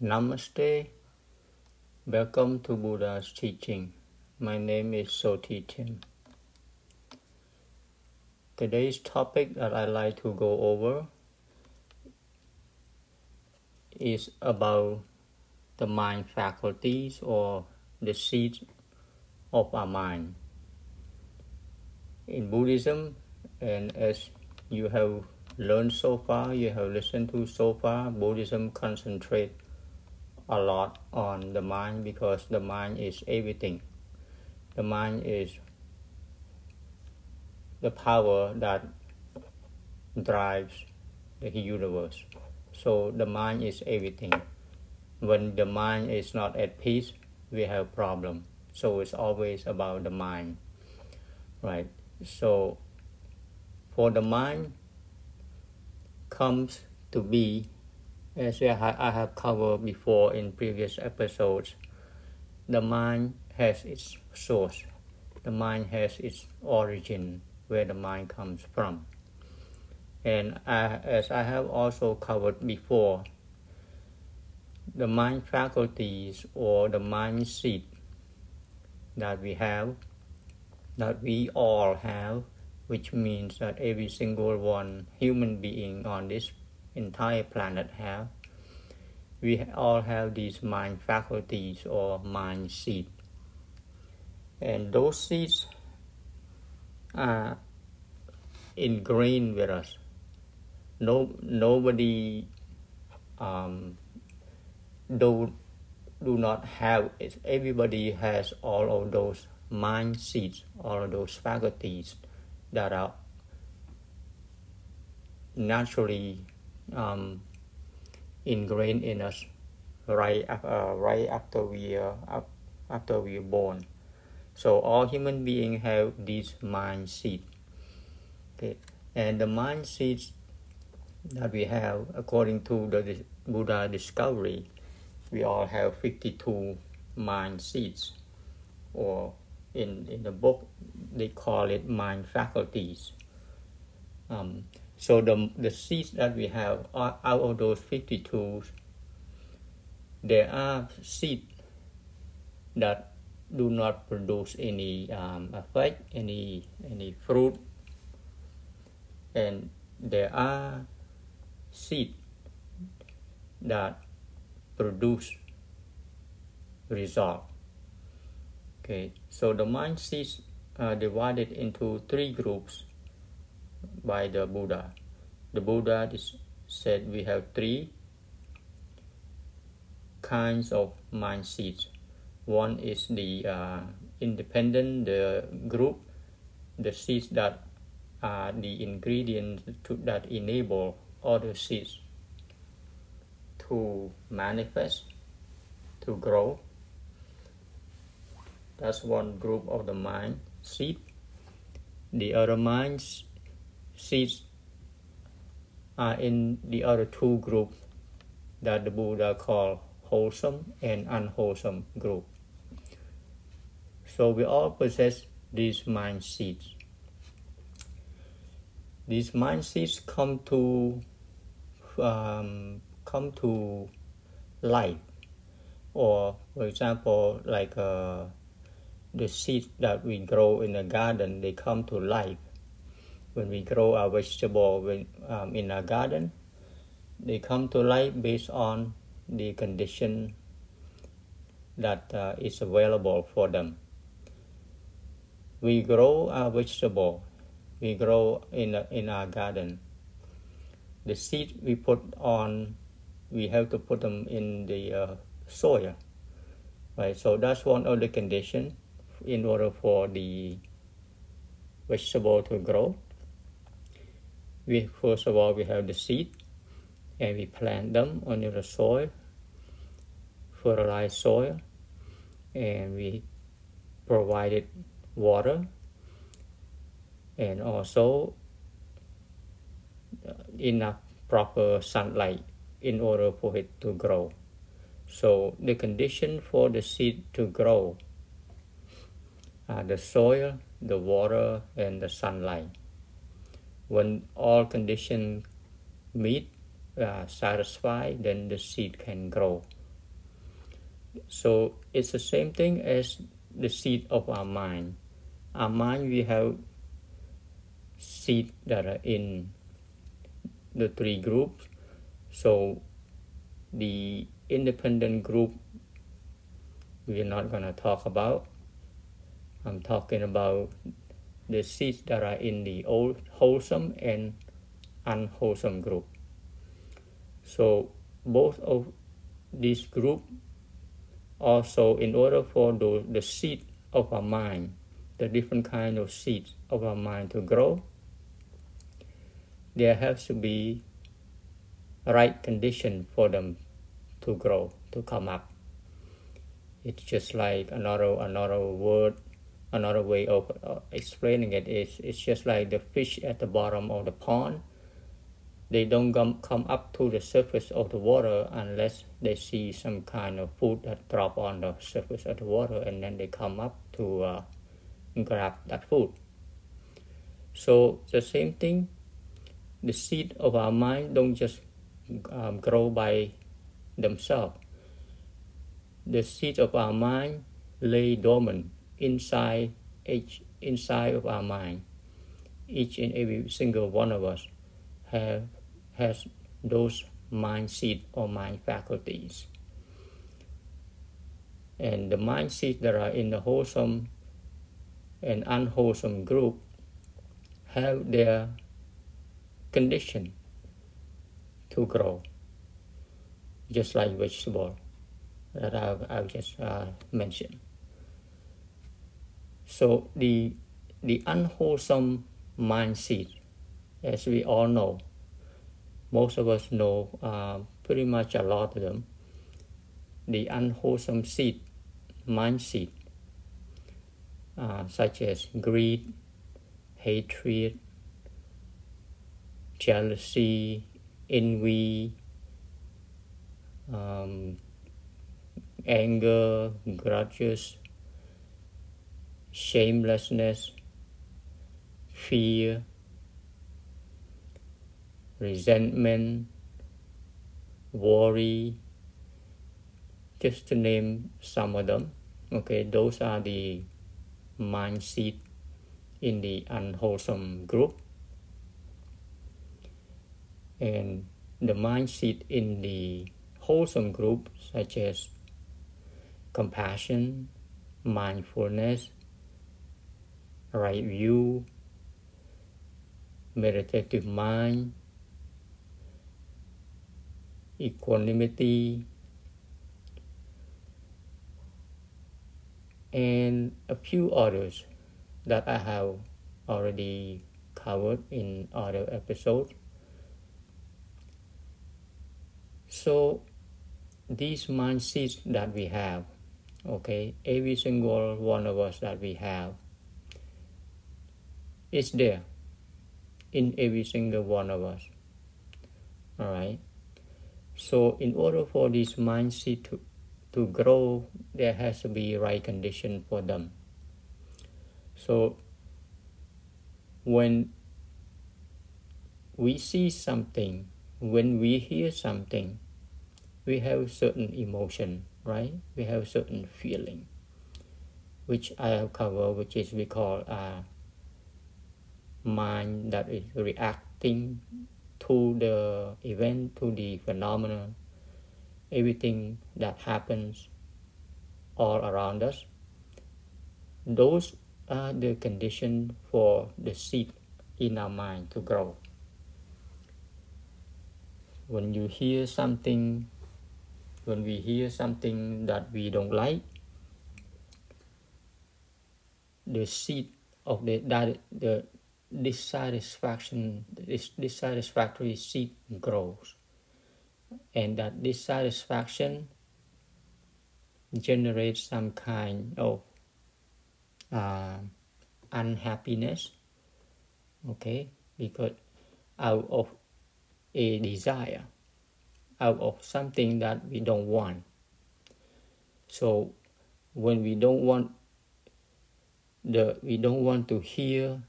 Namaste. Welcome to Buddha's teaching. My name is Soti Tim. Today's topic that I'd like to go over is about the mind faculties or the seeds of our mind. In Buddhism, and as you have learned so far, you have listened to so far, Buddhism concentrate a lot on the mind because the mind is everything. The mind is the power that drives the universe. So the mind is everything. When the mind is not at peace, we have problem. So it's always about the mind, right? So for the mind comes to be, as I have covered before in previous episodes, the mind has its source. The mind has its origin, where the mind comes from. And I, as I have also covered before, the mind faculties or the mind seat that we have, that we all have, which means that every single one human being on this entire planet have, we all have these mind faculties or mind seeds. And those seeds are ingrained with us. No, nobody um, do do not have it. Everybody has all of those mind seeds, all of those faculties that are naturally um, ingrained in us right uh, right after we uh, after we are born. So all human beings have these mind seeds. Okay, and the mind seeds that we have, according to the Buddha discovery, we all have 52 mind seeds, or in, in the book they call it mind faculties. Um, so the, the seeds that we have out of those 52, there are seeds that do not produce any um, effect, any any fruit, and there are seeds that produce result. Okay, so the mind seeds are divided into three groups by the Buddha. The Buddha is, said we have three kinds of mind seeds. One is the uh, independent the group, the seeds that are the ingredients to, that enable other seeds to manifest, to grow. That's one group of the mind seed. The other mind seeds are in the other two groups that the Buddha called wholesome and unwholesome group. So we all possess these mind seeds. These mind seeds come to um, come to life or for example like uh, the seeds that we grow in the garden they come to life when we grow our vegetable when, um, in our garden they come to life based on the condition that uh, is available for them. We grow our vegetable we grow in, in our garden. The seed we put on we have to put them in the uh, soil right? So that's one of the conditions in order for the vegetable to grow we first of all we have the seed and we plant them on the soil fertilized soil and we provided water and also enough proper sunlight in order for it to grow. So the condition for the seed to grow are the soil, the water, and the sunlight. When all conditions meet, uh, satisfied, then the seed can grow So it's the same thing as the seed of our mind. Our mind, we have seed that are in the three groups. So the independent group we're not going to talk about. I'm talking about the seeds that are in the old wholesome and unwholesome group. So both of these group also in order for the, the seed of our mind, the different kind of seeds of our mind to grow, there has to be right condition for them to grow, to come up. It's just like another another word, another way of uh, explaining it is it's just like the fish at the bottom of the pond. They don't come, come up to the surface of the water unless they see some kind of food that drop on the surface of the water, and then they come up to uh, grab that food. So the same thing, the seed of our mind don't just um, grow by themselves the seed of our mind lay dormant inside each inside of our mind. Each and every single one of us have has those mind seed or mind faculties. And the mind seeds that are in the wholesome and unwholesome group have their condition to grow, just like vegetable that I've, I've just uh, mentioned. So the the unwholesome mindset, as we all know, most of us know uh, pretty much a lot of them. The unwholesome seed, mindset, uh, such as greed, hatred, jealousy, envy, um, anger, grudges, shamelessness, fear, resentment, worry, just to name some of them. Okay, those are the mindset in the unwholesome group. And the mindset in the wholesome group, such as compassion, mindfulness, right view, meditative mind, equanimity, and a few others that I have already covered in other episodes. So, these mindsets that we have okay every single one of us that we have is there in every single one of us. All right so in order for this mindset to to grow there has to be right condition for them. So when we see something when we hear something we have certain emotion right? We have certain feeling, which I have covered, which is we call a mind that is reacting to the event, to the phenomenon, everything that happens all around us. Those are the condition for the seed in our mind to grow. When you hear something when we hear something that we don't like the seed of the that the dissatisfaction this dissatisfactory seed grows and that dissatisfaction generates some kind of uh, unhappiness okay because out of a desire out of something that we don't want. So when we don't want the we don't want to hear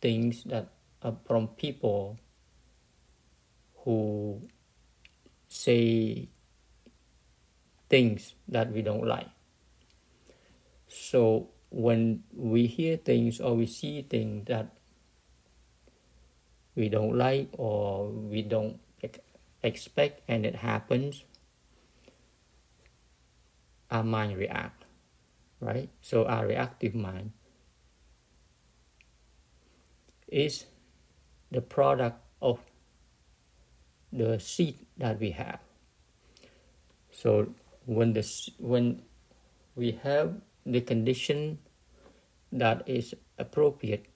things that are from people who say things that we don't like. So when we hear things or we see things that we don't like or we don't expect and it happens, our mind react, right? So our reactive mind is the product of the seed that we have. So when the when we have the condition that is appropriate,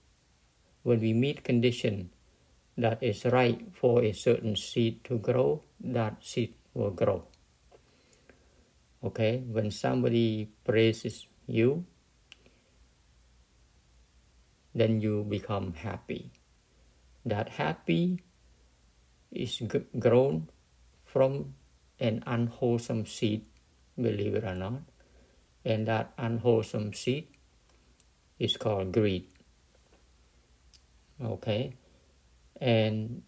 when we meet condition that is right for a certain seed to grow, that seed will grow. Okay, when somebody praises you, then you become happy. That happy is g- grown from an unwholesome seed, believe it or not. And that unwholesome seed is called greed. Okay? And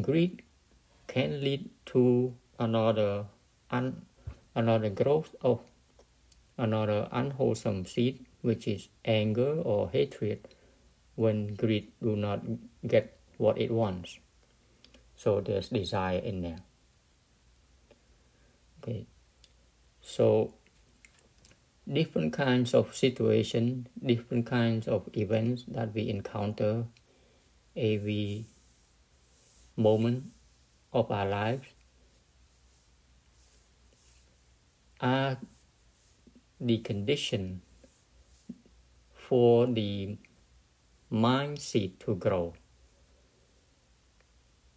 greed can lead to another un- another growth of another unwholesome seed, which is anger or hatred, when greed do not get what it wants. So there's desire in there. Okay, so different kinds of situation, different kinds of events that we encounter every moment of our lives are the condition for the mind seed to grow.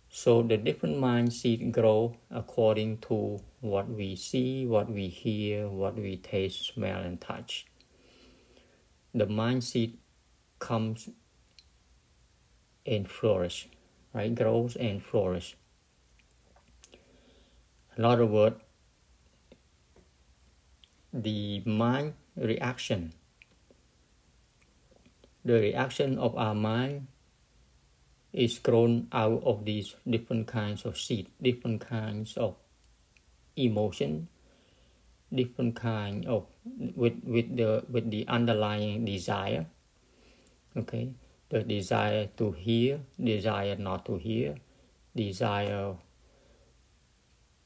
So the different mind seed grow according to what we see, what we hear, what we taste, smell, and touch. The mind seed comes and flourish, right? Grows and flourish. In other words, the mind reaction. The reaction of our mind is grown out of these different kinds of seed, different kinds of emotion, different kind of with with the with the underlying desire. Okay, the desire to hear, desire not to hear, desire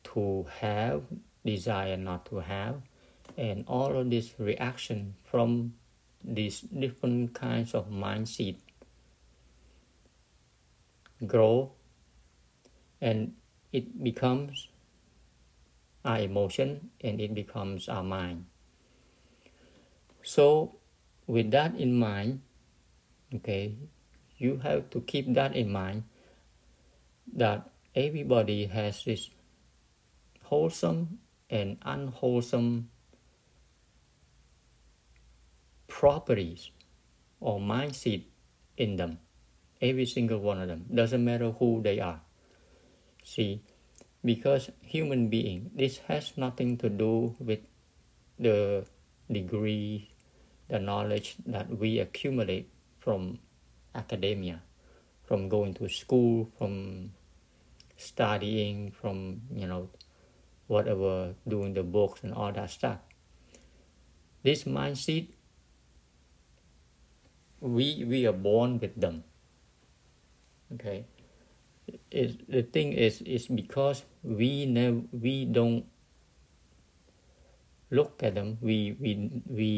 to have, desire not to have, and all of this reaction from these different kinds of mindset grow and it becomes our emotion and it becomes our mind. So with that in mind okay you have to keep that in mind that everybody has this wholesome and unwholesome properties or mindset in them. Every single one of them. Doesn't matter who they are. See, because human being, this has nothing to do with the degree, the knowledge that we accumulate from academia, from going to school, from studying, from you know, whatever, doing the books and all that stuff. This mindset we we are born with them. Okay? It, the thing is is because we never we don't look at them we we we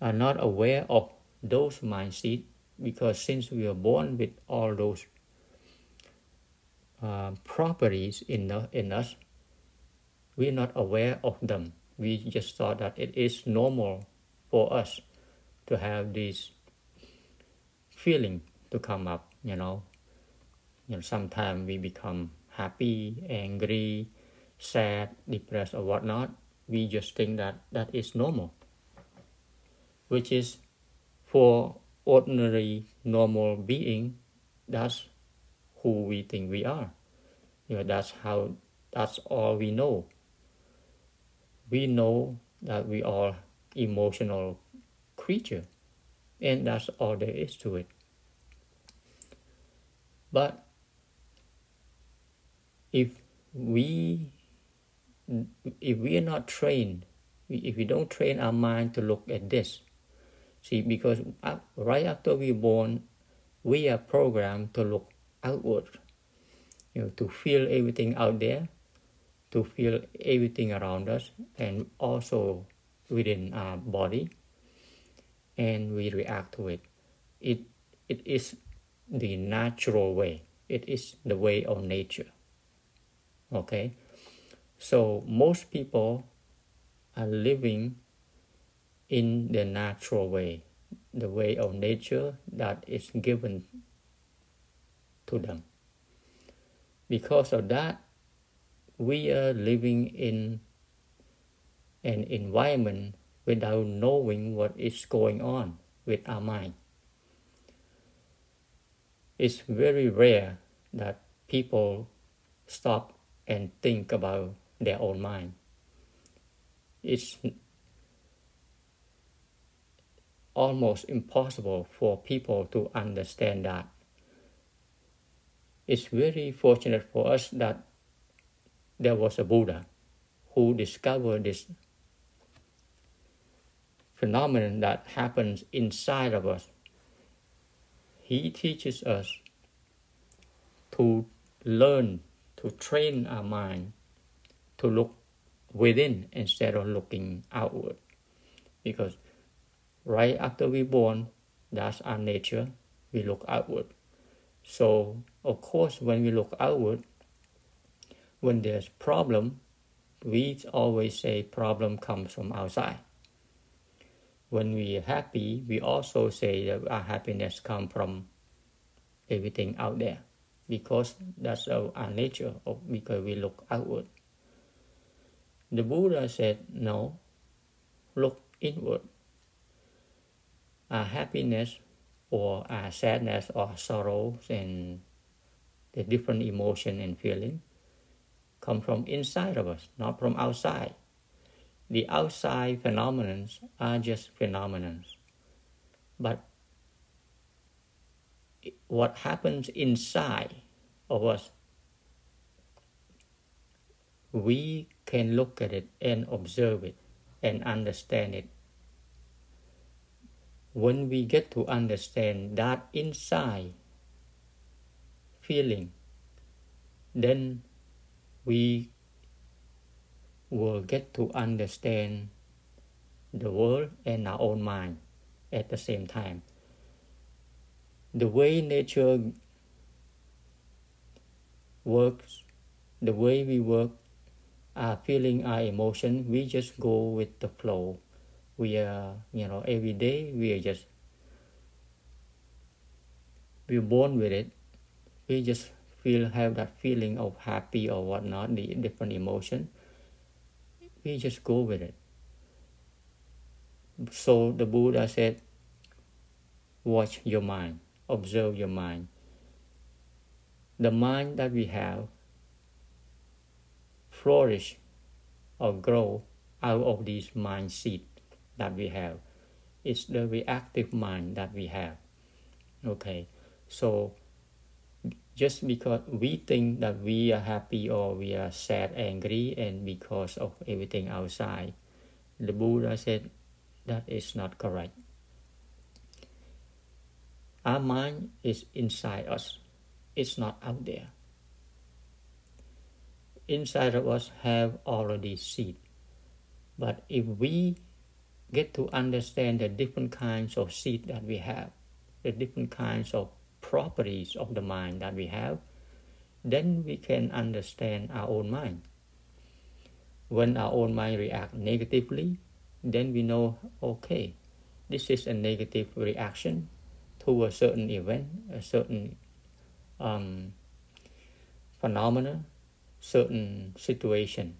are not aware of those mindset because since we are born with all those uh, properties in the, in us we are not aware of them. We just thought that it is normal for us to have these feeling to come up you know. You know sometimes we become happy angry sad depressed or whatnot. We just think that that is normal which is for ordinary normal being that's who we think we are. You know that's how that's all we know. We know that we are emotional creature and that's all there is to it. But if we if we are not trained, if we don't train our mind to look at this, see, because right after we are born, we are programmed to look outward, you know, to feel everything out there, to feel everything around us, and also within our body, and we react to it. It it is the natural way. It is the way of nature. Okay, so most people are living in the natural way, the way of nature that is given to them. Because of that, we are living in an environment without knowing what is going on with our mind. It's very rare that people stop and think about their own mind. It's almost impossible for people to understand that. It's very fortunate for us that there was a Buddha who discovered this phenomenon that happens inside of us. He teaches us to learn, to train our mind to look within instead of looking outward. Because right after we born, that's our nature, we look outward. So of course when we look outward, when there's problem, we always say problem comes from outside. When we are happy, we also say that our happiness comes from everything out there because that's our, nature because we look outward. The Buddha said, no, look inward. Our happiness or our sadness or sorrows and the different emotion and feeling come from inside of us, not from outside. The outside phenomena are just phenomena. But what happens inside of us we can look at it and observe it and understand it. When we get to understand that inside feeling, then we will get to understand the world and our own mind at the same time. The way nature works, the way we work our feeling, our emotion, we just go with the flow. We are, you know, every day we are just, we're born with it. We just feel, have that feeling of happy or whatnot, the different emotion. We just go with it. So the Buddha said, watch your mind, observe your mind. The mind that we have flourish or grow out of this mind seed that we have. It's the reactive mind that we have. Okay, so just because we think that we are happy or we are sad, angry, and because of everything outside, the Buddha said that is not correct. Our mind is inside us, it's not out there inside of us have already seed. But if we get to understand the different kinds of seed that we have, the different kinds of properties of the mind that we have, then we can understand our own mind. When our own mind react negatively, then we know, okay, this is a negative reaction to a certain event, a certain um, phenomena certain situation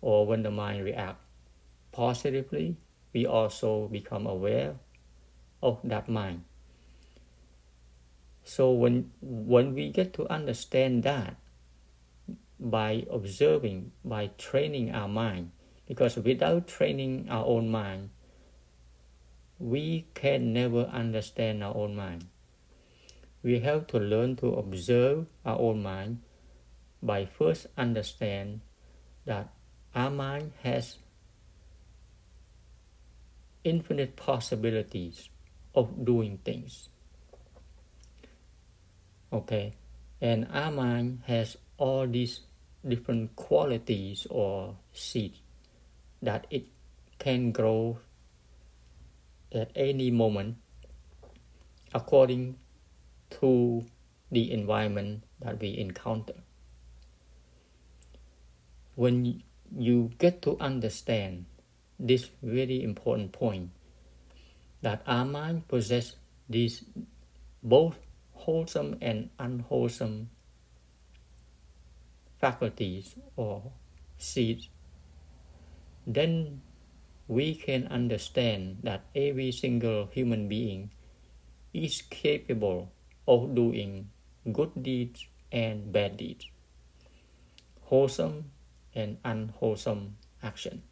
or when the mind react positively we also become aware of that mind so when when we get to understand that by observing by training our mind because without training our own mind we can never understand our own mind we have to learn to observe our own mind by first understand that our mind has infinite possibilities of doing things. Okay, and our mind has all these different qualities or seeds that it can grow at any moment according to the environment that we encounter. When you get to understand this very important point that our mind possesses these both wholesome and unwholesome faculties or seeds, then we can understand that every single human being is capable of doing good deeds and bad deeds, wholesome and unwholesome action.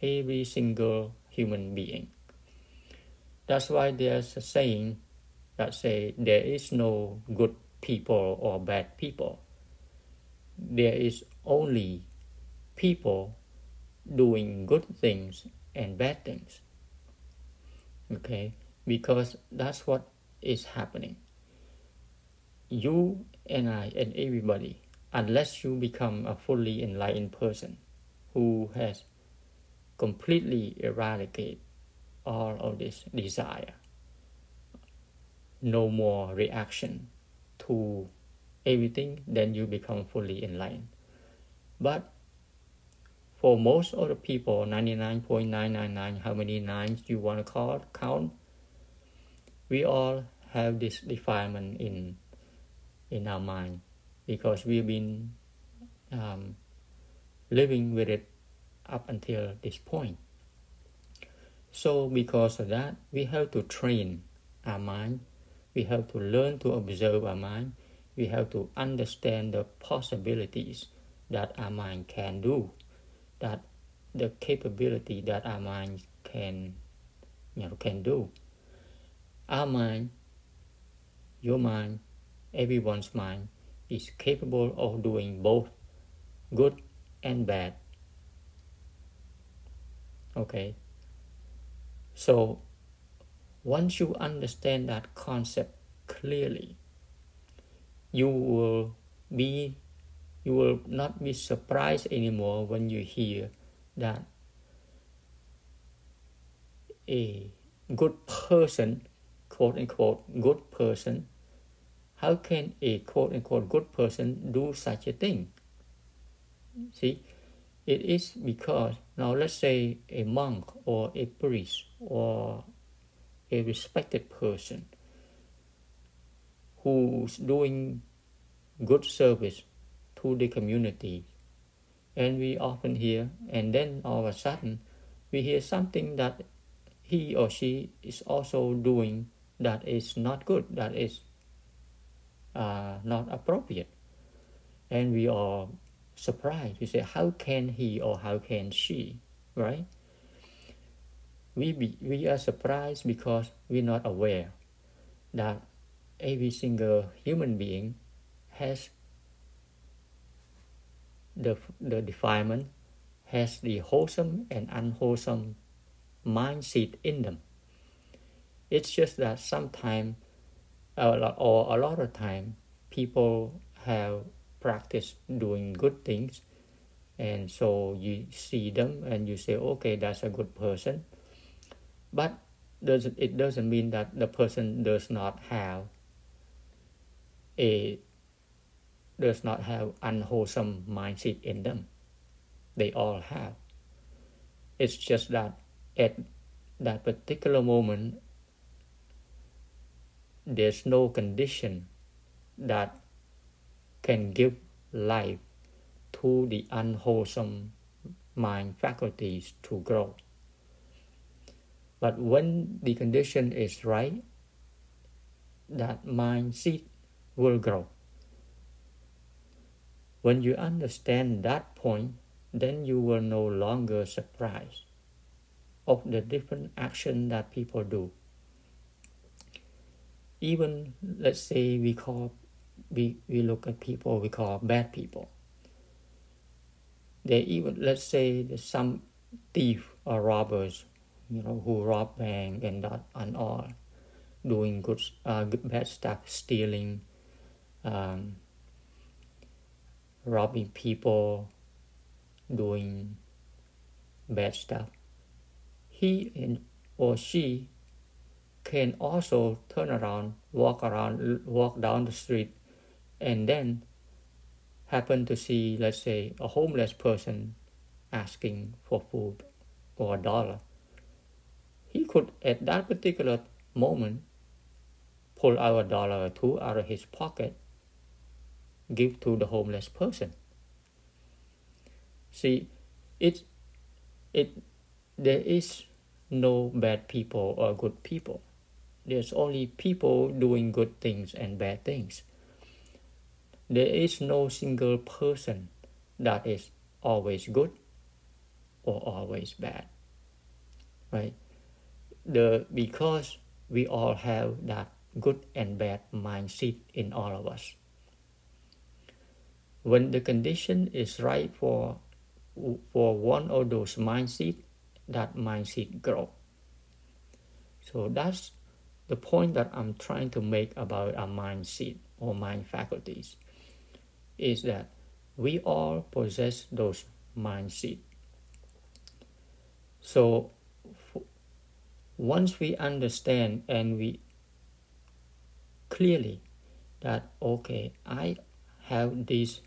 Every single human being. That's why there's a saying that say there is no good people or bad people. There is only people doing good things and bad things. Okay, because that's what is happening. You and I and everybody, unless you become a fully enlightened person who has completely eradicated all of this desire, no more reaction to everything, then you become fully enlightened. But for most of the people, 99.999, how many nines you want to call, count, we all have this defilement in in our mind because we've been um, living with it up until this point. So because of that, we have to train our mind. We have to learn to observe our mind. We have to understand the possibilities that our mind can do, that the capability that our mind can, you know, can do. Our mind, your mind, everyone's mind is capable of doing both good and bad. Okay. So once you understand that concept clearly, you will be you will not be surprised anymore when you hear that a good person quote unquote good person, how can a quote unquote good person do such a thing? See, it is because now let's say a monk or a priest or a respected person who's doing good service to the community and we often hear and then all of a sudden we hear something that he or she is also doing that is not good, that is uh, not appropriate. And we are surprised. We say, how can he or how can she, right? We, be, we are surprised because we're not aware that every single human being has the, the defilement, has the wholesome and unwholesome mindset in them. It's just that sometimes, or a lot of time, people have practiced doing good things, and so you see them and you say, okay, that's a good person. But doesn't it doesn't mean that the person does not have a does not have unwholesome mindset in them. They all have. It's just that at that particular moment there's no condition that can give life to the unwholesome mind faculties to grow. But when the condition is right, that mind seed will grow. When you understand that point, then you will no longer surprised of the different action that people do even let's say we call we, we look at people we call bad people they even let's say some thief or robbers, you know, who rob bank and that and all, doing good, uh, good bad stuff, stealing, um, robbing people, doing bad stuff. He and or she can also turn around, walk around, walk down the street, and then happen to see, let's say, a homeless person asking for food or a dollar. He could, at that particular moment, pull out a dollar or two out of his pocket, give to the homeless person. See, it, it, there is no bad people or good people. There's only people doing good things and bad things. There is no single person that is always good or always bad. Right? The because we all have that good and bad mindset in all of us. When the condition is right for for one of those mindset, that mindset grow. So that's the point that I'm trying to make about our mindset or mind faculties is that we all possess those mindset. So once we understand and we clearly that okay, I have this,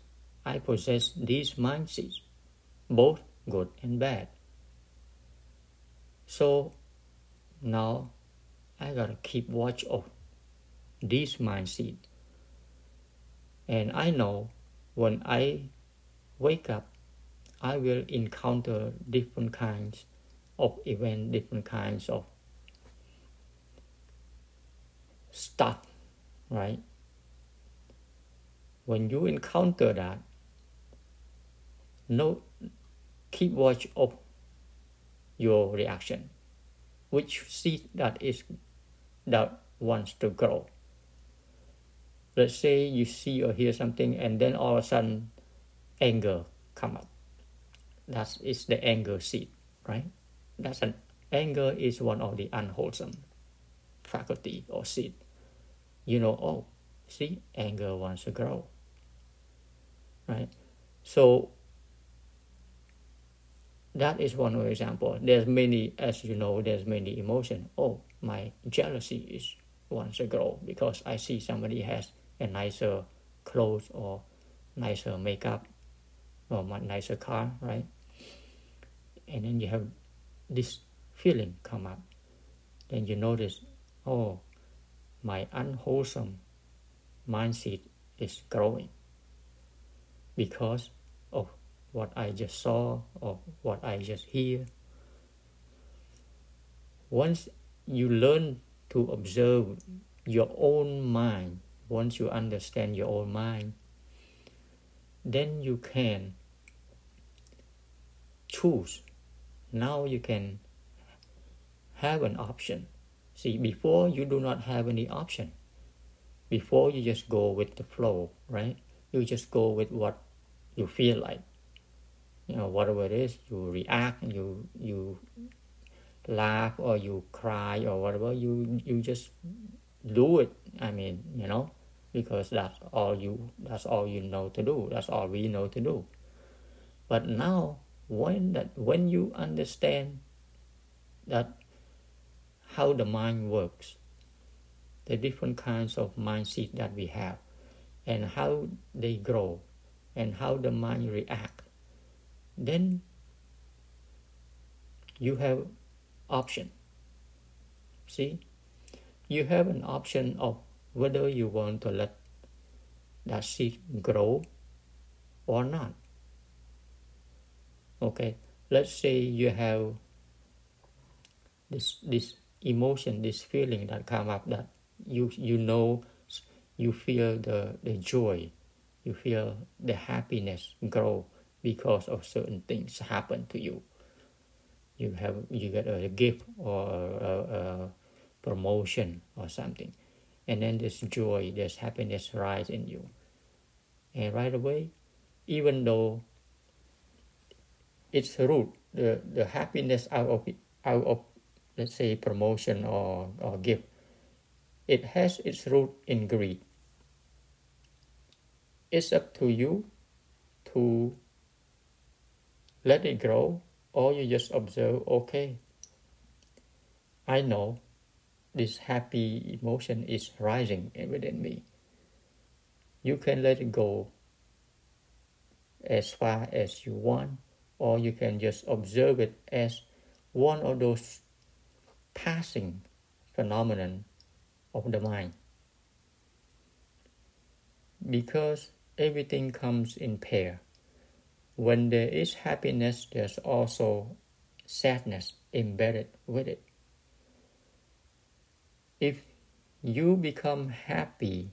I possess these mindsets, both good and bad. So now I gotta keep watch of this mindset. And I know when I wake up, I will encounter different kinds of event, different kinds of stuff, right? When you encounter that, no, keep watch of your reaction, which seed that is that wants to grow. Let's say you see or hear something and then all of a sudden anger come up. That is the anger seed, right? That's an anger is one of the unwholesome faculty or seed. You know, oh, see, anger wants to grow. Right? So that is one example. There's many, as you know, there's many emotion. Oh, my jealousy is wants to grow because I see somebody has a nicer clothes or nicer makeup or nicer car, right? And then you have this feeling come up. Then you notice, oh, my unwholesome mindset is growing because of what I just saw or what I just hear. Once you learn to observe your own mind, once you understand your own mind, then you can choose. Now you can have an option. See, before you do not have any option. Before you just go with the flow, right? You just go with what you feel like you know whatever it is you react you you laugh or you cry or whatever you you just do it i mean you know because that's all you that's all you know to do that's all we know to do but now when that when you understand that how the mind works the different kinds of mindset that we have and how they grow and how the mind react. Then you have option. See? You have an option of whether you want to let that seed grow or not. Okay? Let's say you have this this emotion this feeling that come up that you you know you feel the the joy you feel the happiness grow because of certain things happen to you. You have you get a gift or a, a promotion or something, and then this joy, this happiness rise in you, and right away, even though its root, the, the happiness out of out of let's say promotion or, or gift, it has its root in greed. It's up to you to let it grow or you just observe, okay, I know this happy emotion is rising within me. You can let it go as far as you want, or you can just observe it as one of those passing phenomenon of the mind. Because everything comes in pair. When there is happiness, there's also sadness embedded with it. If you become happy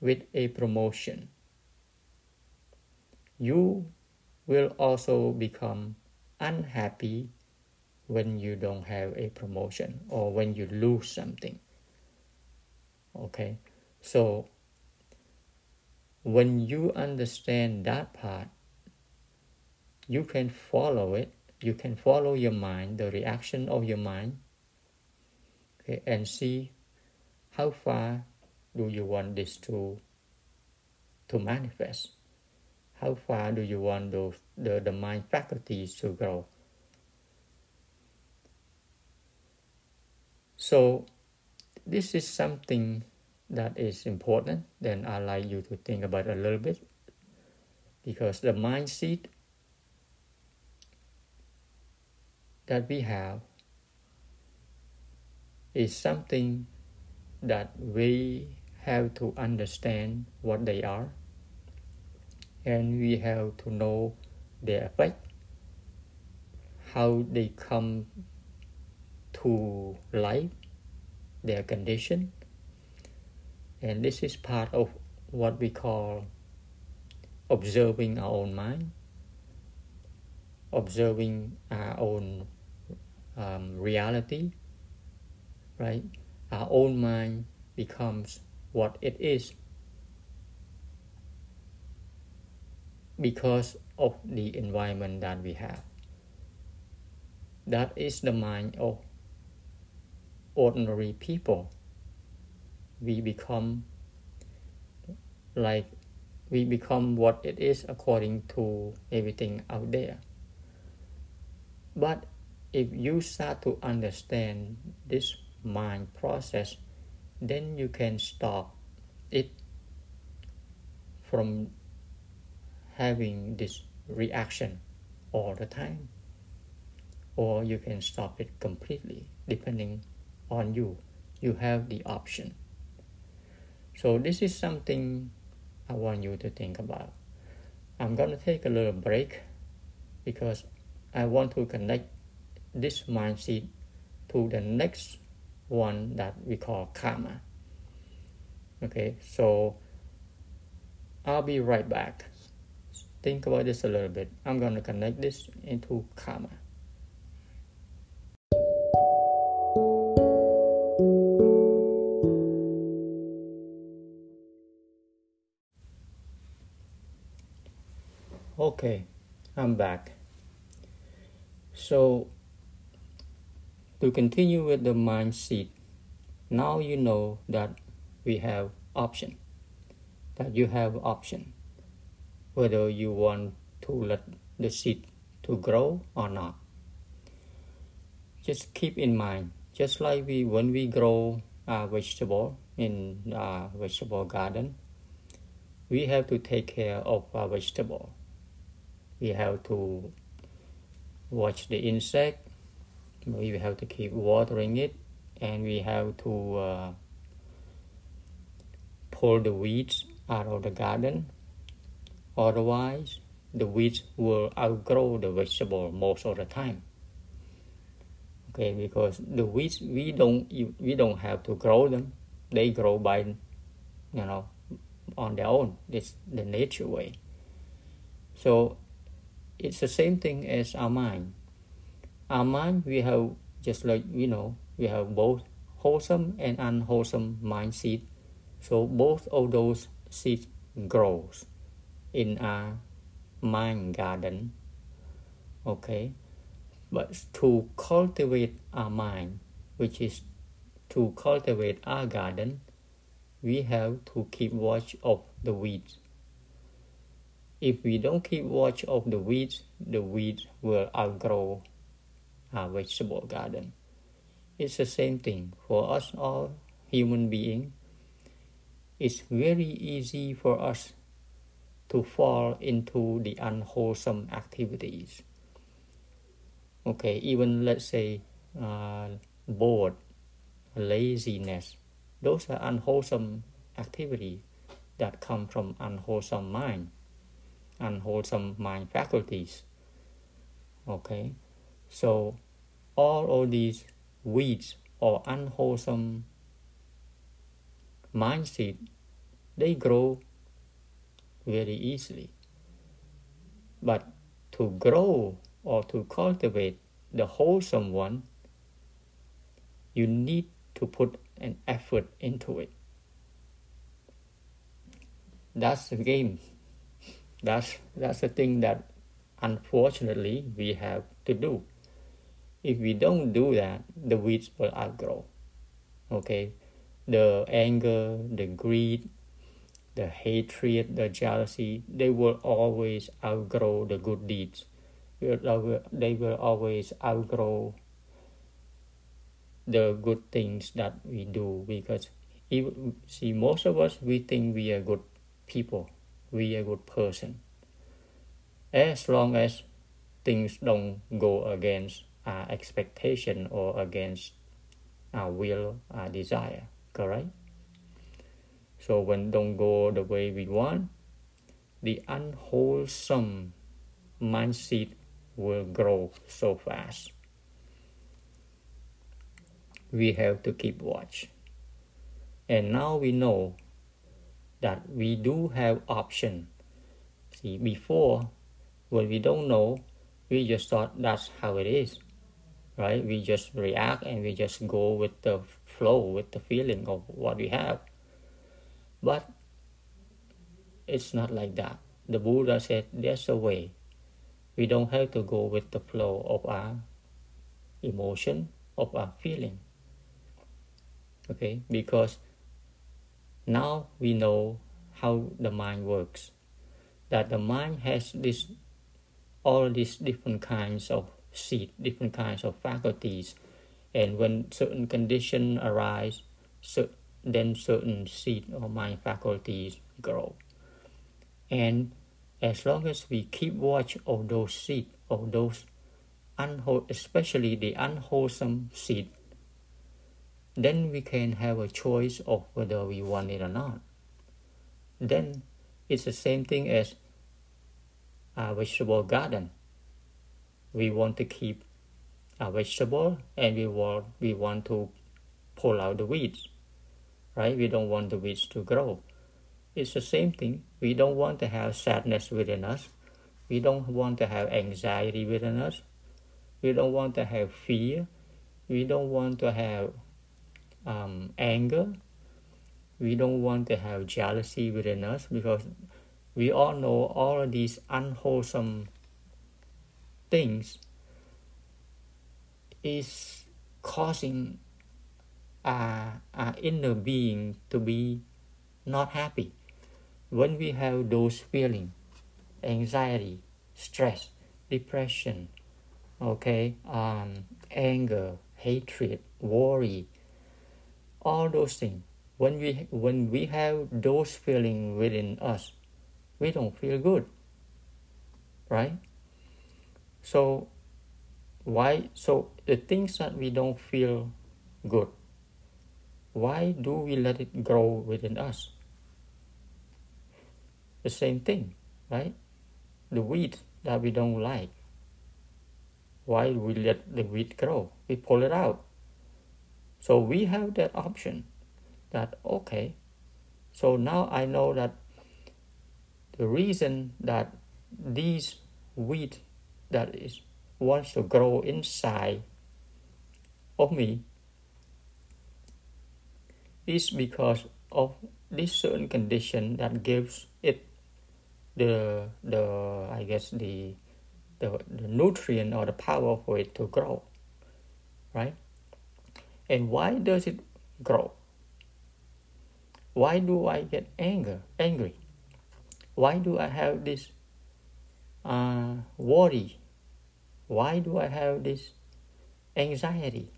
with a promotion, you will also become unhappy when you don't have a promotion or when you lose something. Okay, so when you understand that part, you can follow it. You can follow your mind, the reaction of your mind, okay, and see how far do you want this to to manifest. How far do you want those the, the mind faculties to grow? So this is something that is important, then i like you to think about a little bit. Because the mindset that we have is something that we have to understand what they are and we have to know their effect how they come to life their condition and this is part of what we call observing our own mind, observing our own um, reality, right? Our own mind becomes what it is because of the environment that we have. That is the mind of ordinary people we become like we become what it is according to everything out there. But if you start to understand this mind process, then you can stop it from having this reaction all the time. Or you can stop it completely, depending on you. You have the option. So this is something I want you to think about. I'm going to take a little break because I want to connect this mindset to the next one that we call karma. Okay, so I'll be right back. Think about this a little bit. I'm going to connect this into karma. Okay, I'm back. So, to continue with the mindset, now you know that we have option, that you have option, whether you want to let the seed to grow or not. Just keep in mind, just like we when we grow a vegetable in a vegetable garden, we have to take care of our vegetable we have to watch the insect we have to keep watering it and we have to uh, pull the weeds out of the garden. Otherwise the weeds will outgrow the vegetable most of the time. Okay because the weeds we don't we don't have to grow them. They grow by you know on their own. It's the nature way. So it's the same thing as our mind. Our mind, we have just like you know, we have both wholesome and unwholesome mindset. So both of those seeds grows in our mind garden. Okay, but to cultivate our mind, which is to cultivate our garden, we have to keep watch of the weeds. If we don't keep watch of the weeds, the weeds will outgrow our vegetable garden. It's the same thing for us all human beings. It's very easy for us to fall into the unwholesome activities. Okay, even let's say uh, bored, laziness, those are unwholesome activities that come from unwholesome mind, unwholesome mind faculties. Okay, so all of these weeds or unwholesome mindset, they grow very easily. But to grow or to cultivate the wholesome one, you need to put an effort into it. That's the game. That's that's the thing that unfortunately we have to do. If we don't do that, the weeds will outgrow. Okay, the anger, the greed, the hatred, the jealousy, they will always outgrow the good deeds. They will always outgrow the good things that we do because if, see most of us we think we are good people we a good person. As long as things don't go against our expectation or against our will our desire correct? So when don't go the way we want the unwholesome mindset will grow so fast. We have to keep watch. And now we know that we do have option. See, before, when we don't know, we just thought that's how it is, right? We just react and we just go with the flow, with the feeling of what we have. But it's not like that. The Buddha said there's a way. We don't have to go with the flow of our emotion, of our feeling okay because now we know how the mind works that the mind has this all these different kinds of seed different kinds of faculties and when certain conditions arise so then certain seed or mind faculties grow. And as long as we keep watch of those seed of those unwhole, especially the unwholesome seed then we can have a choice of whether we want it or not. Then it's the same thing as a vegetable garden. We want to keep a vegetable and we want we want to pull out the weeds. Right? We don't want the weeds to grow. It's the same thing. We don't want to have sadness within us. We don't want to have anxiety within us. We don't want to have fear. We don't want to have um, anger. We don't want to have jealousy within us because we all know all of these unwholesome things is causing our, inner being to be not happy. When we have those feelings, anxiety, stress, depression, okay, um, anger, hatred, worry, all those things. When we when we have those feelings within us we don't feel good right? So why so the things that we don't feel good why do we let it grow within us? The same thing right? The weed that we don't like why we let the weed grow? We pull it out so we have that option that, okay, so now I know that the reason that these wheat that is wants to grow inside of me is because of this certain condition that gives it the the I guess the the, the nutrient or the power for it to grow, right? And why does it grow? Why do I get anger, angry? Why do I have this uh, worry? Why do I have this anxiety?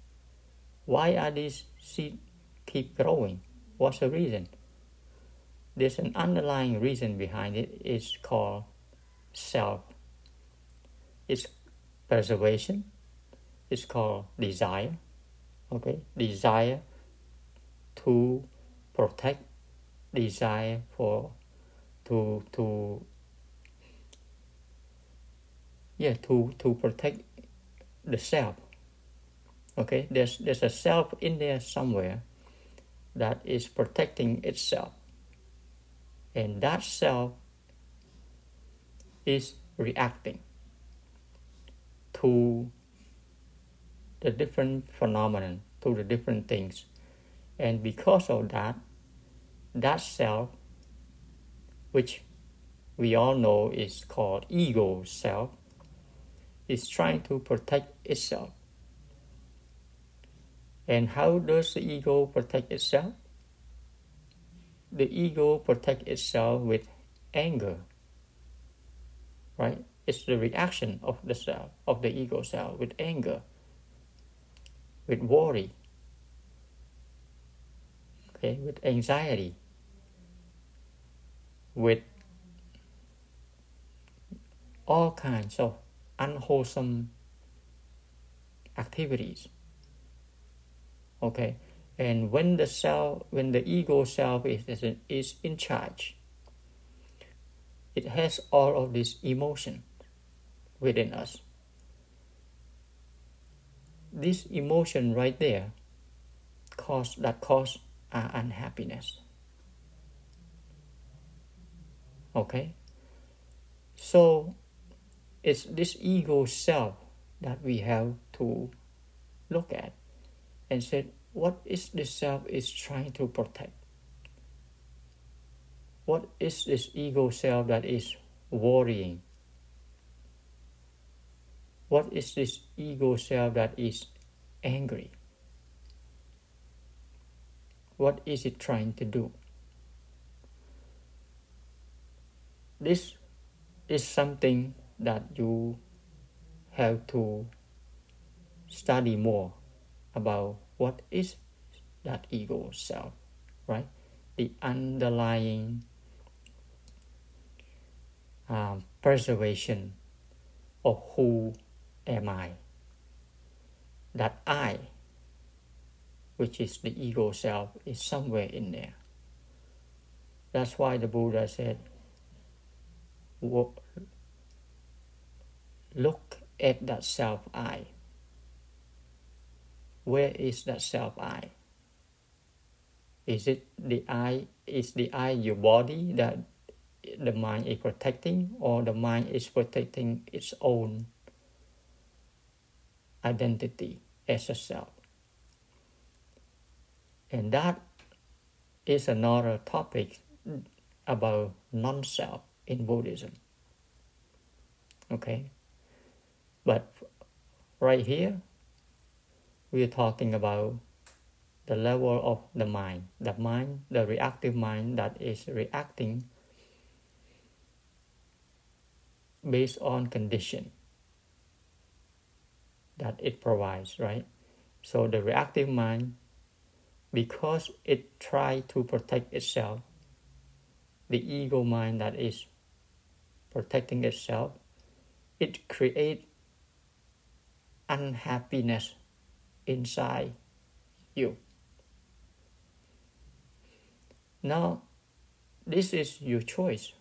Why are these seeds keep growing? What's the reason? There's an underlying reason behind it. It's called self. It's preservation. It's called desire. Okay, desire to protect, desire for to to yeah to to protect the self. Okay. There's there's a self in there somewhere that is protecting itself. And that self is reacting to the different phenomenon to the different things and because of that that self which we all know is called ego self is trying to protect itself. And how does the ego protect itself? The ego protect itself with anger. Right? It's the reaction of the self, of the ego self, with anger, with worry, okay, with anxiety, with all kinds of unwholesome activities. Okay, and when the self, when the ego self is, is in charge, it has all of this emotion within us. This emotion right there cause that cause our unhappiness. Okay, so it's this ego self that we have to look at and say, what is this self is trying to protect? What is this ego self that is worrying? What is this ego self that is angry? What is it trying to do? This is something that you have to study more about what is that ego self, right? The underlying um, preservation of who am I. That I, which is the ego self, is somewhere in there. That's why the Buddha said, look at that self I. Where is that self I? Is it the I? Is the I your body that the mind is protecting, or the mind is protecting its own identity as a self? And that is another topic about non self in Buddhism. Okay? But right here, we are talking about the level of the mind, the mind, the reactive mind that is reacting based on condition that it provides, right? So the reactive mind, because it tries to protect itself, the ego mind that is protecting itself, it creates unhappiness inside you. Now, this is your choice.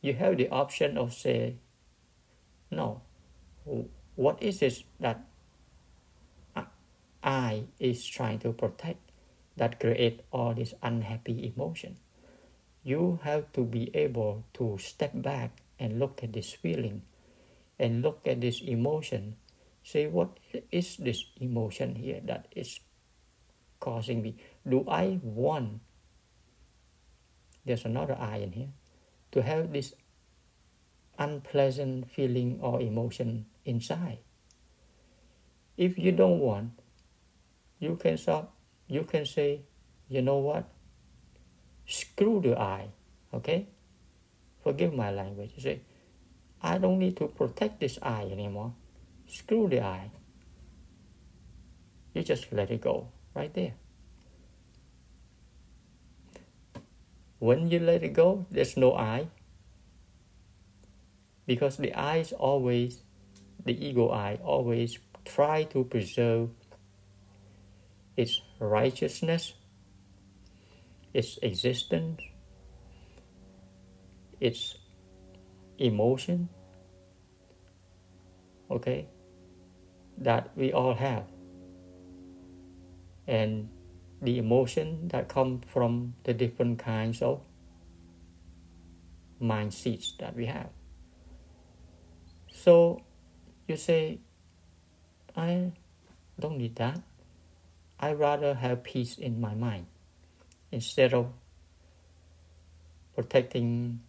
You have the option of say, no, what is it that I is trying to protect that create all this unhappy emotion? You have to be able to step back and look at this feeling and look at this emotion say what is this emotion here that is causing me do i want there's another i in here to have this unpleasant feeling or emotion inside. If you don't want, you can stop. You can say, you know what? Screw the I. Okay? Forgive my language. You say, I don't need to protect this I anymore. Screw the I. You just let it go right there. When you let it go, there's no I Because the I is always, the ego I always try to preserve its righteousness, its existence, its emotion, okay, that we all have. And the emotion that come from the different kinds of mind seeds that we have. So you say, I don't need that. I rather have peace in my mind instead of protecting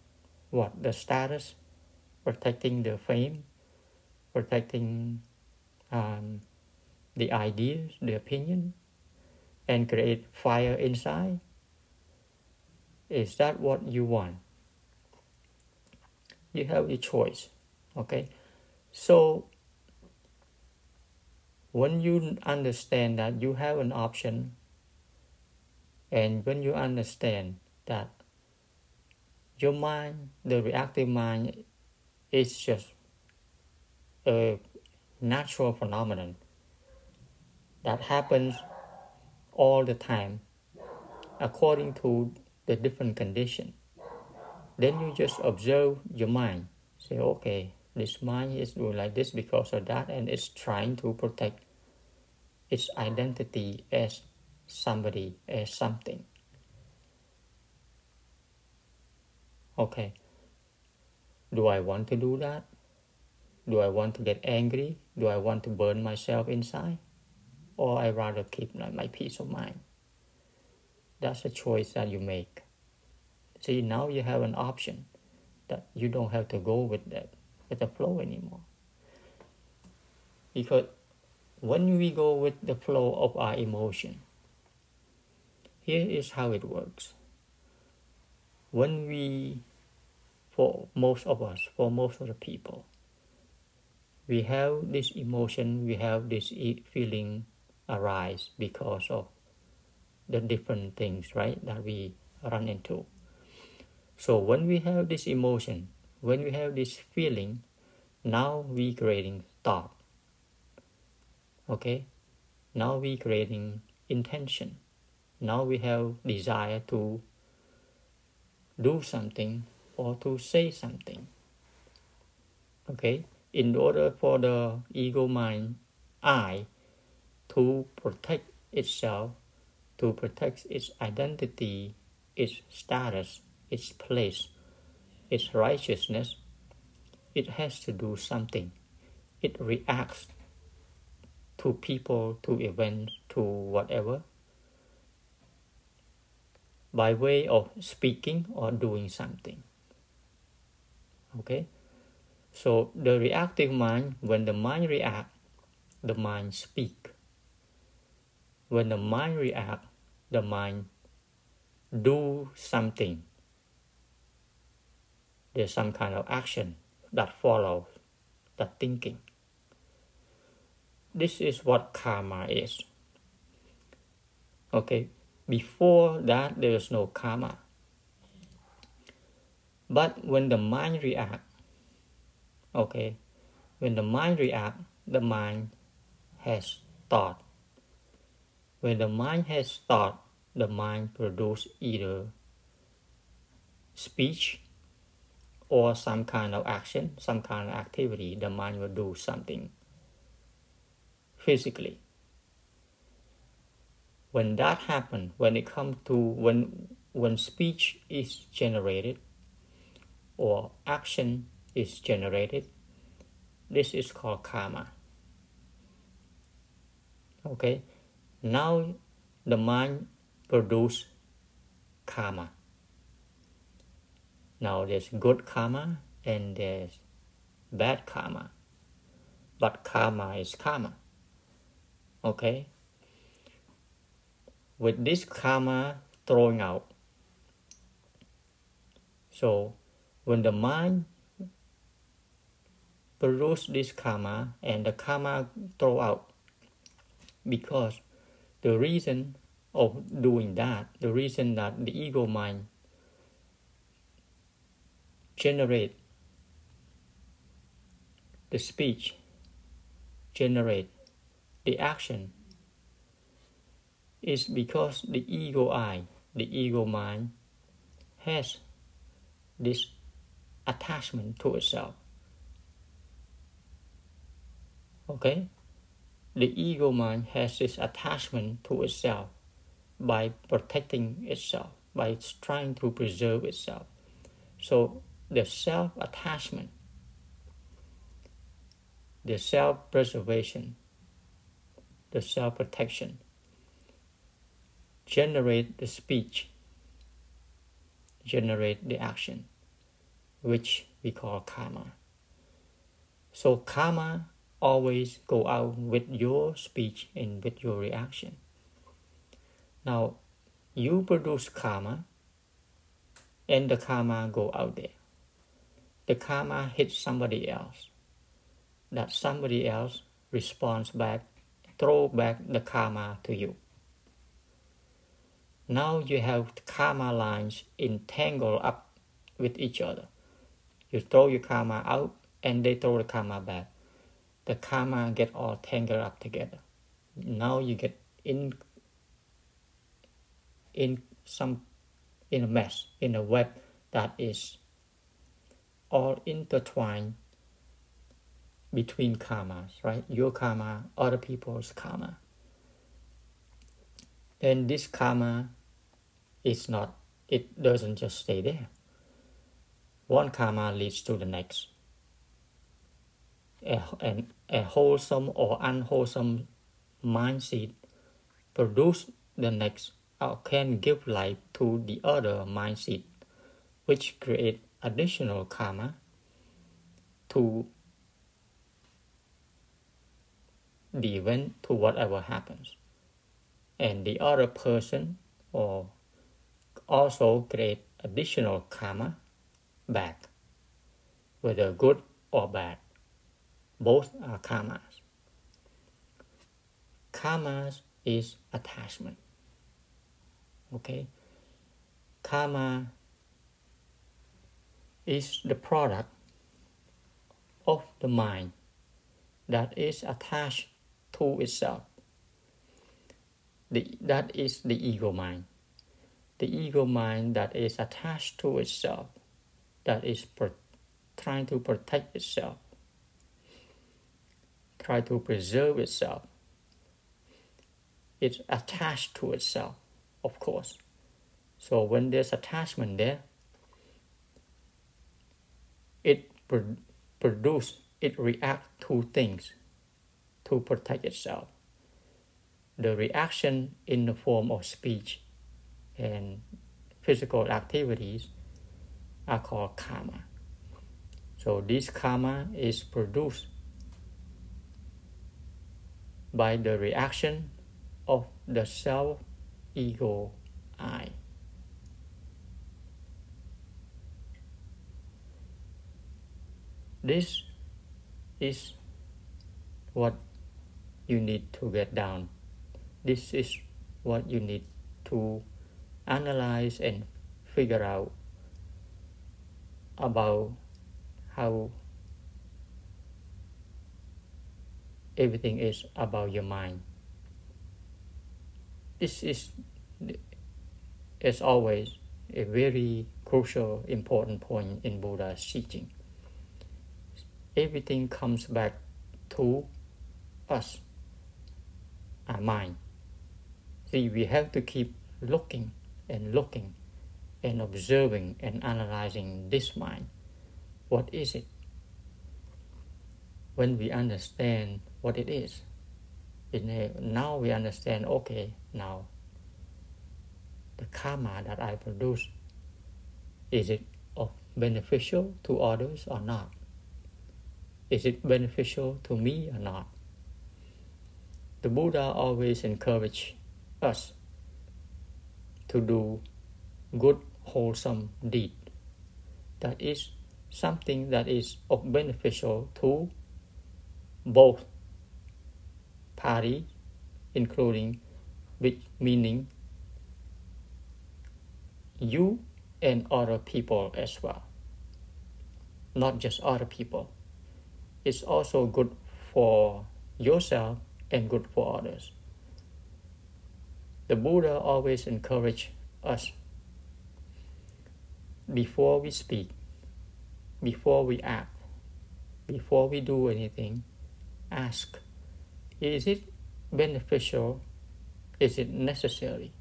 what the status, protecting the fame, protecting um, the ideas, the opinion, and create fire inside? Is that what you want? You have a choice, okay? So, when you understand that you have an option, and when you understand that your mind, the reactive mind, is just a natural phenomenon that happens all the time according to the different condition. Then you just observe your mind. Say, okay, this mind is doing like this because of that, and it's trying to protect its identity as somebody, as something. Okay, do I want to do that? Do I want to get angry? Do I want to burn myself inside? or I rather keep my, my peace of mind. That's a choice that you make. See, now you have an option that you don't have to go with that with the flow anymore. Because when we go with the flow of our emotion, here is how it works. When we, for most of us, for most of the people, we have this emotion, we have this feeling arise because of the different things, right, that we run into. So when we have this emotion, when we have this feeling, now we creating thought. Okay? Now we creating intention. Now we have desire to do something or to say something. Okay? In order for the ego mind, I, to protect itself, to protect its identity, its status, its place, its righteousness, it has to do something. It reacts to people, to events, to whatever, by way of speaking or doing something. Okay? So the reactive mind, when the mind reacts, the mind speak when the mind react, the mind do something. There's some kind of action that follows that thinking. This is what karma is. Okay, before that there is no karma. But when the mind react, okay, when the mind react, the mind has thought when the mind has thought, the mind produces either speech or some kind of action, some kind of activity. The mind will do something physically. When that happens, when it comes to when when speech is generated or action is generated, this is called karma. Okay, now the mind produce karma. Now there's good karma, and there's bad karma. But karma is karma. Okay? With this karma throwing out, so when the mind produce this karma and the karma throw out, because the reason of doing that, the reason that the ego mind generate the speech, generate the action is because the ego I, the ego mind, has this attachment to itself. Okay? The ego mind has this attachment to itself by protecting itself, by trying to preserve itself. So the self attachment, the self preservation, the self protection generate the speech, generate the action, which we call karma. So karma always go out with your speech and with your reaction. Now, you produce karma, and the karma go out there. The karma hits somebody else. That somebody else responds back, throw back the karma to you. Now you have karma lines entangled up with each other. You throw your karma out and they throw the karma back. The karma get all tangled up together. Now you get in in some in a mess, in a web that is all intertwined between karmas, right? Your karma, other people's karma. And this karma is not it doesn't just stay there one karma leads to the next a, an, a wholesome or unwholesome mindset produce the next or can give life to the other mindset which create additional karma to the event to whatever happens and the other person or also create additional karma back, whether good or bad. Both are karmas. Karmas is attachment. Okay? Karma is the product of the mind that is attached to itself. The, that is the ego mind the ego mind that is attached to itself, that is per- trying to protect itself, try to preserve itself. It's attached to itself, of course. So when there's attachment there, it pro- produce, it react to things to protect itself. The reaction in the form of speech and physical activities are called karma. So this karma is produced by the reaction of the self ego I. This is what you need to get down. This is what you need to analyze and figure out about how everything is about your mind. This is, as always, a very crucial, important point in Buddha's teaching. Everything comes back to us, our mind. See, we have to keep looking and looking and observing and analyzing this mind. What is it? When we understand what it is, now we understand okay, now the karma that I produce, is it of beneficial to others or not? Is it beneficial to me or not? The Buddha always encouraged us to do good, wholesome deed. That is something that is of beneficial to both parties, including which meaning you and other people as well. Not just other people. It's also good for yourself and good for others. The Buddha always encouraged us before we speak, before we act, before we do anything, ask is it beneficial? Is it necessary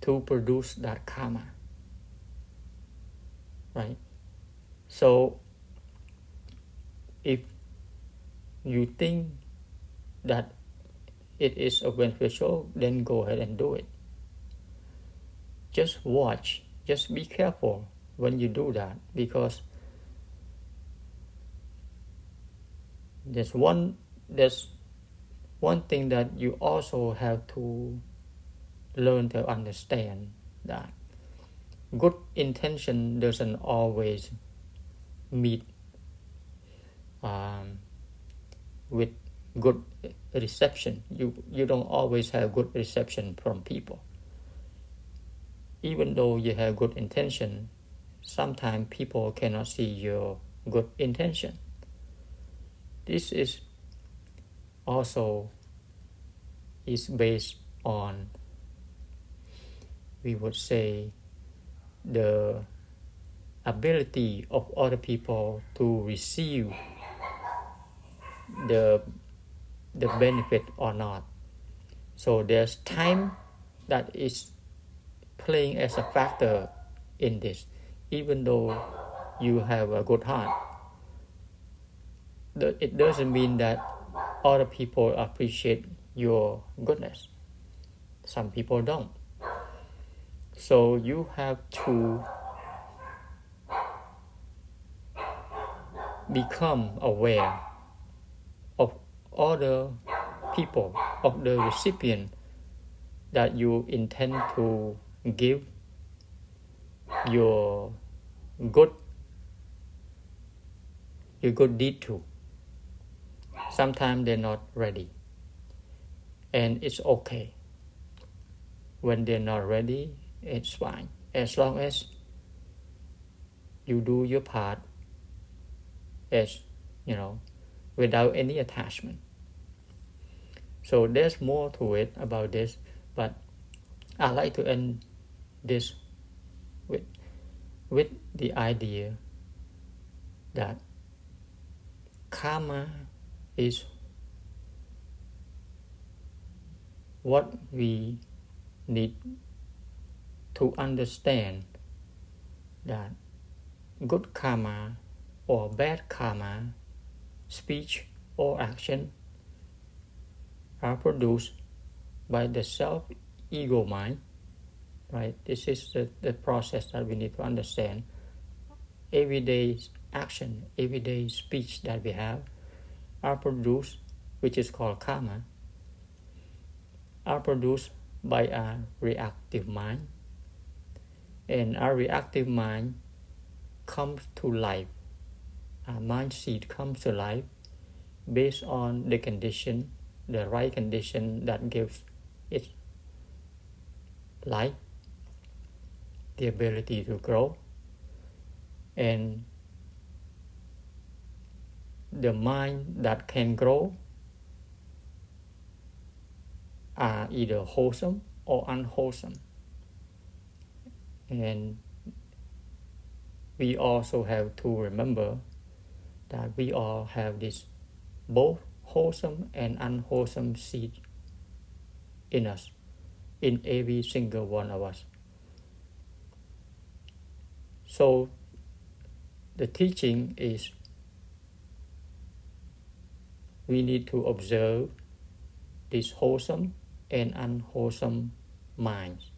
to produce that karma? Right? So, if you think that it is beneficial, then go ahead and do it. Just watch, just be careful when you do that because there's one there's one thing that you also have to learn to understand that good intention doesn't always meet um, with good reception. You you don't always have good reception from people. Even though you have good intention, sometimes people cannot see your good intention. This is also is based on we would say the ability of other people to receive the the benefit or not. So there's time that is playing as a factor in this, even though you have a good heart. It doesn't mean that other people appreciate your goodness. Some people don't. So you have to become aware other people, of the recipient that you intend to give your good your good deed to. Sometimes they're not ready. And it's okay. When they're not ready, it's fine. As long as you do your part as you know without any attachment so there's more to it about this, but I like to end this with with the idea that karma is what we need to understand that good karma or bad karma, speech or action are produced by the self ego mind right? This is the, the process that we need to understand. Everyday action everyday speech that we have are produced which is called karma are produced by a reactive mind. And our reactive mind comes to life. Our mind seed comes to life based on the condition the right condition that gives it life, the ability to grow, and the mind that can grow are either wholesome or unwholesome. And we also have to remember that we all have this both wholesome and unwholesome seed in us, in every single one of us. So, the teaching is we need to observe these wholesome and unwholesome minds.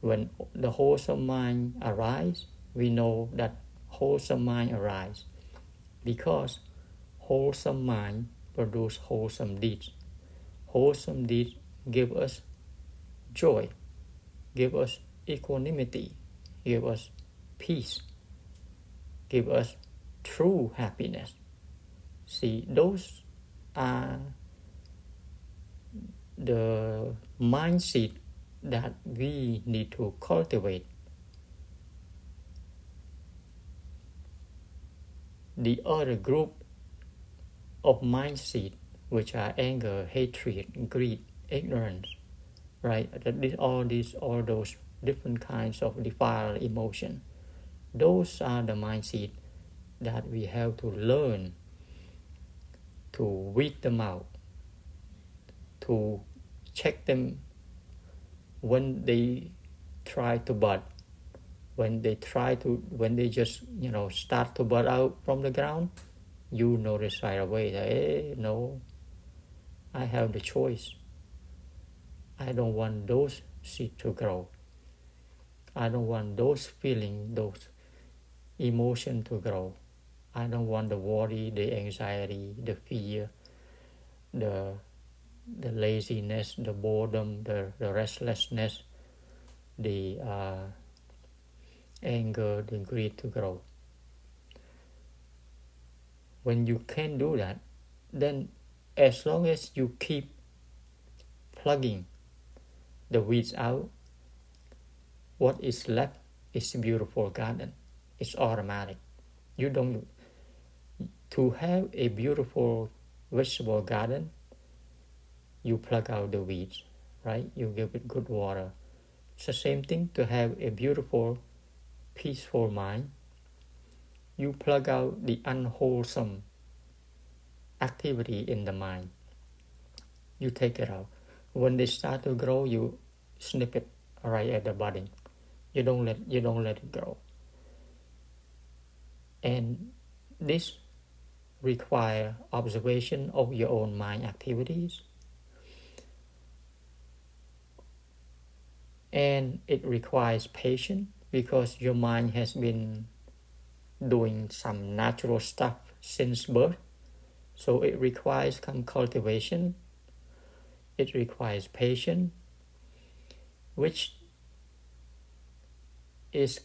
When the wholesome mind arises, we know that wholesome mind arise because wholesome mind produce wholesome deeds. Wholesome deeds give us joy, give us equanimity, give us peace, give us true happiness. See, those are the mindset that we need to cultivate. The other group of mindset, which are anger, hatred, greed, ignorance, right? All these, all those different kinds of defiled emotion. Those are the mindset that we have to learn to weed them out, to check them when they try to bud, when they try to, when they just, you know, start to bud out from the ground, you notice right away that, hey, no, I have the choice. I don't want those seeds to grow. I don't want those feelings, those emotion to grow. I don't want the worry, the anxiety, the fear, the the laziness, the boredom, the, the restlessness, the uh, anger, the greed to grow. When you can do that, then as long as you keep plugging the weeds out, what is left is a beautiful garden. It's automatic. You don't to have a beautiful vegetable garden, you plug out the weeds, right? You give it good water. It's the same thing to have a beautiful, peaceful mind. You plug out the unwholesome activity in the mind. You take it out. When they start to grow, you snip it right at the budding. You don't let you don't let it grow. And this require observation of your own mind activities and it requires patience because your mind has been doing some natural stuff since birth so it requires some cultivation it requires patience which is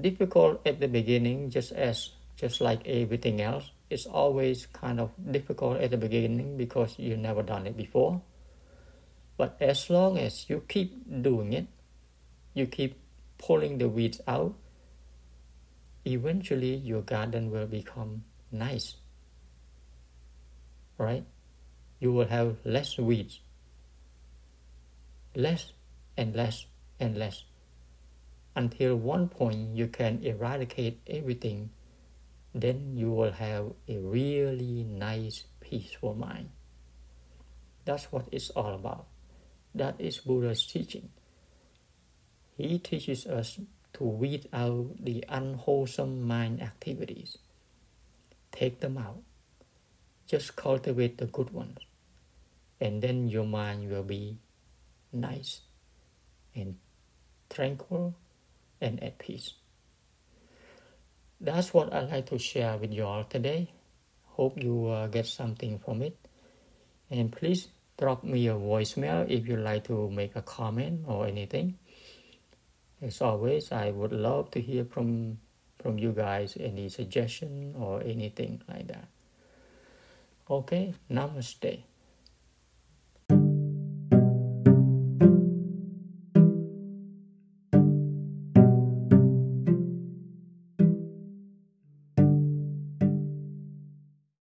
difficult at the beginning just as just like everything else it's always kind of difficult at the beginning because you've never done it before. But as long as you keep doing it, you keep pulling the weeds out, eventually your garden will become nice. Right? You will have less weeds. Less and less and less. Until one point you can eradicate everything then you will have a really nice, peaceful mind. That's what it's all about. That is Buddha's teaching. He teaches us to weed out the unwholesome mind activities. Take them out. Just cultivate the good ones. And then your mind will be nice and tranquil and at peace that's what I'd like to share with you all today. Hope you uh, get something from it. And please drop me a voicemail if you'd like to make a comment or anything. As always, I would love to hear from from you guys any suggestion or anything like that. Okay, namaste.